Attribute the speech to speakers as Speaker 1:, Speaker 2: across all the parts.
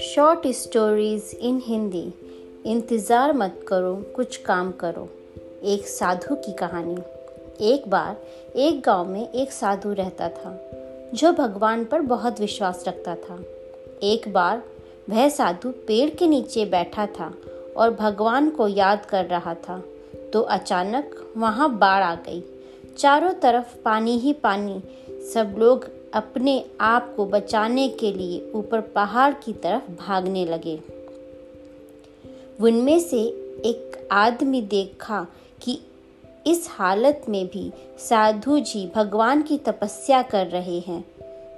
Speaker 1: Short stories in Hindi इंतज़ार मत करो, कुछ काम करो। एक साधु की कहानी। एक बार एक गाँव में एक साधु रहता था, जो भगवान पर बहुत विश्वास रखता था। एक बार वह साधु पेड़ के नीचे बैठा था और भगवान को याद कर रहा था तो अचानक वहाँ बाढ़ आ गई। चारों तरफ़ पानी ही पानी। सब लोग अपने आप को बचाने के लिए ऊपर पहाड़ की तरफ़ भागने लगे। उनमें से एक आदमी देखा कि इस हालत में भी साधु जी भगवान की तपस्या कर रहे हैं।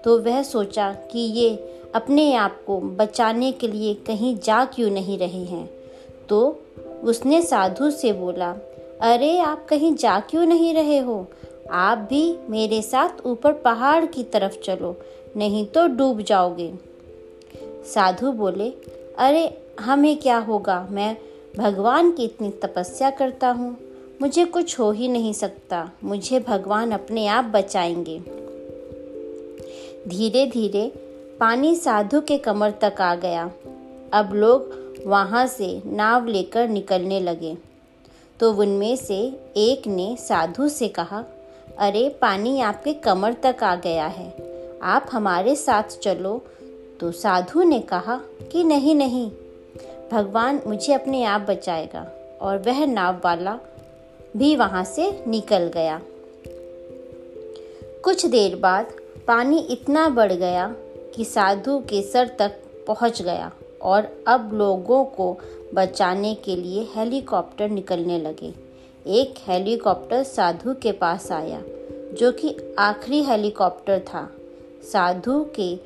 Speaker 1: तो वह सोचा कि ये अपने आप को बचाने के लिए कहीं जा क्यों नहीं रहे हैं। तो उसने साधु से बोला अरे, आप कहीं जा क्यों नहीं रहे हो? आप भी मेरे साथ ऊपर पहाड़ की तरफ़ चलो, नहीं तो डूब जाओगे। साधु बोले, अरे, हमें क्या होगा? मैं भगवान की इतनी तपस्या करता हूँ। मुझे कुछ हो ही नहीं सकता। मुझे भगवान अपने आप बचाएँगे। धीरे धीरे पानी साधु के कमर तक आ गया। अब लोग वहाँ से नाव लेकर निकलने लगे। तो उनमें से एक ने साधु से कहा, अरे, पानी आपके कमर तक आ गया है। आप हमारे साथ चलो। तो साधु ने कहा कि नहीं नहीं। भगवान मुझे अपने आप बचाएगा और वह नाव वाला भी वहाँ से निकल गया। कुछ देर बाद पानी इतना बढ़ गया कि साधु के सर तक पहुँच गया। और अब लोगों को बचाने के लिए हेलीकॉप्टर निकलने लगे। एक हेलीकॉप्टर साधु के पास आया, जो कि आखिरी हेलीकॉप्टर था। साधु के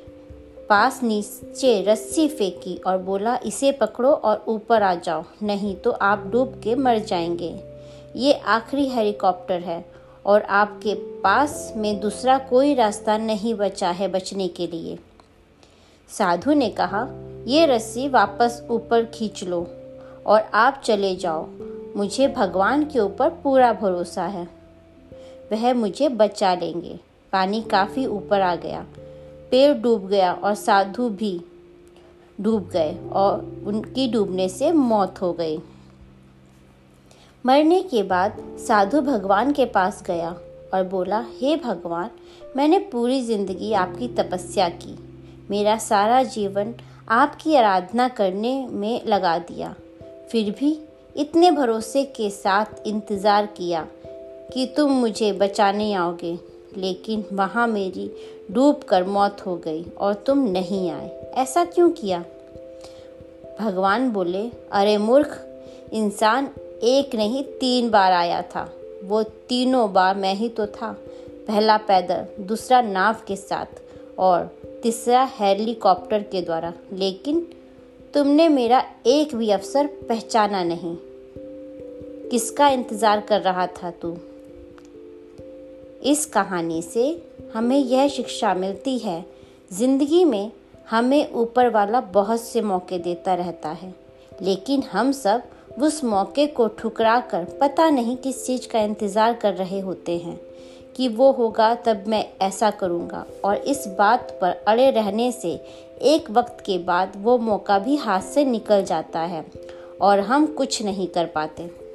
Speaker 1: पास नीचे रस्सी फेंकी और बोला, इसे पकड़ो और ऊपर आ जाओ, नहीं तो आप डूब के मर जाएँगे। ये आखिरी हेलीकॉप्टर है और आपके पास में दूसरा कोई रास्ता नहीं बचा है बचने के लिए। साधु ने कहा ये रस्सी वापस ऊपर खींच लो और आप चले जाओ। मुझे भगवान के ऊपर पूरा भरोसा है। वह मुझे बचा लेंगे। पानी काफ़ी ऊपर आ गया। पेड़ डूब गया और साधु भी डूब गए और उनकी डूबने से मौत हो गई। मरने के बाद साधु भगवान के पास गया और बोला, हे hey भगवान, मैंने पूरी ज़िंदगी आपकी तपस्या की। मेरा सारा जीवन आपकी आराधना करने में लगा दिया। फिर भी इतने भरोसे के साथ इंतज़ार किया कि तुम मुझे बचाने आओगे, लेकिन वहाँ मेरी डूब कर मौत हो गई और तुम नहीं आए। ऐसा क्यों किया? भगवान बोले, अरे मूर्ख, इंसान एक नहीं, तीन बार आया था। वो तीनों बार मैं ही तो था, पहला पैदल, दूसरा नाव के साथ और तीसरा हेलीकॉप्टर के द्वारा। लेकिन तुमने मेरा एक भी अवसर पहचाना नहीं। किसका इंतज़ार कर रहा था तू? इस कहानी से हमें यह शिक्षा मिलती है, ज़िंदगी में हमें ऊपर वाला बहुत से मौके देता रहता है। लेकिन हम सब उस मौके को ठुकरा कर पता नहीं किस चीज़ का इंतज़ार कर रहे होते हैं। कि वो होगा, तब मैं ऐसा करूँगा। और इस बात पर अड़े रहने से एक वक्त के बाद वो मौका भी हाथ से निकल जाता है और हम कुछ नहीं कर पाते।